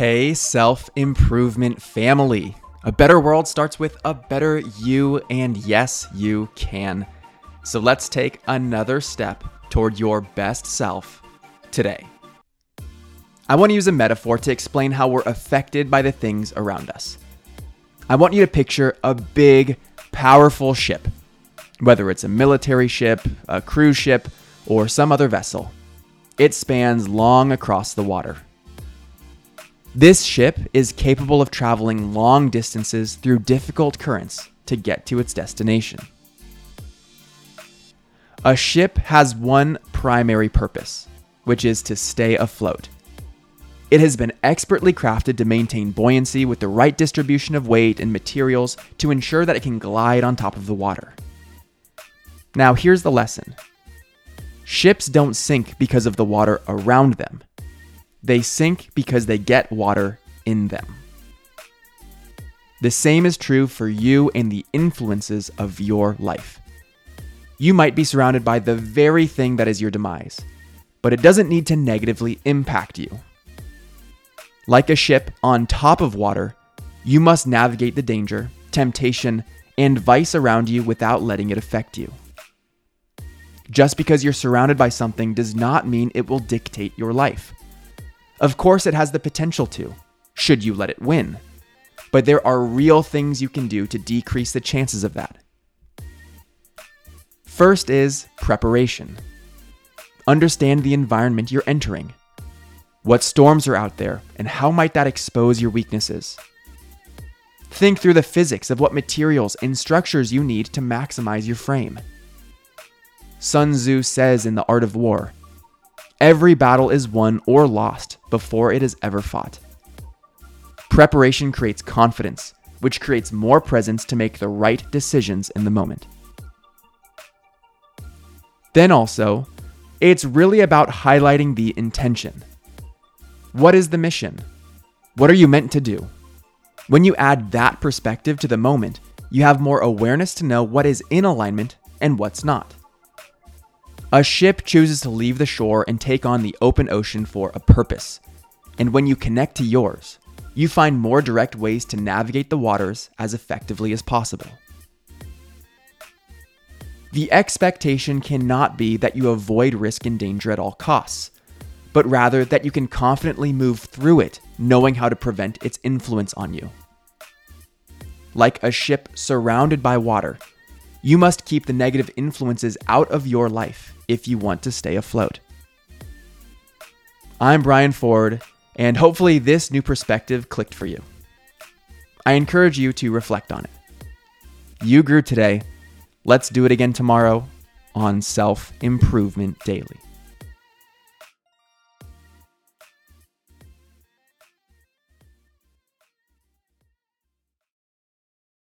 Hey, self improvement family. A better world starts with a better you, and yes, you can. So let's take another step toward your best self today. I want to use a metaphor to explain how we're affected by the things around us. I want you to picture a big, powerful ship, whether it's a military ship, a cruise ship, or some other vessel. It spans long across the water. This ship is capable of traveling long distances through difficult currents to get to its destination. A ship has one primary purpose, which is to stay afloat. It has been expertly crafted to maintain buoyancy with the right distribution of weight and materials to ensure that it can glide on top of the water. Now, here's the lesson ships don't sink because of the water around them, they sink because they get water in them. The same is true for you and the influences of your life. You might be surrounded by the very thing that is your demise, but it doesn't need to negatively impact you. Like a ship on top of water, you must navigate the danger, temptation, and vice around you without letting it affect you. Just because you're surrounded by something does not mean it will dictate your life. Of course, it has the potential to, should you let it win. But there are real things you can do to decrease the chances of that. First is preparation. Understand the environment you're entering. What storms are out there, and how might that expose your weaknesses? Think through the physics of what materials and structures you need to maximize your frame. Sun Tzu says in The Art of War Every battle is won or lost before it is ever fought. Preparation creates confidence, which creates more presence to make the right decisions in the moment. Then also, it's really about highlighting the intention. What is the mission? What are you meant to do? When you add that perspective to the moment, you have more awareness to know what is in alignment and what's not. A ship chooses to leave the shore and take on the open ocean for a purpose. And when you connect to yours, you find more direct ways to navigate the waters as effectively as possible. The expectation cannot be that you avoid risk and danger at all costs, but rather that you can confidently move through it, knowing how to prevent its influence on you. Like a ship surrounded by water, you must keep the negative influences out of your life if you want to stay afloat. I'm Brian Ford, and hopefully this new perspective clicked for you. I encourage you to reflect on it. You grew today. Let's do it again tomorrow on Self Improvement Daily.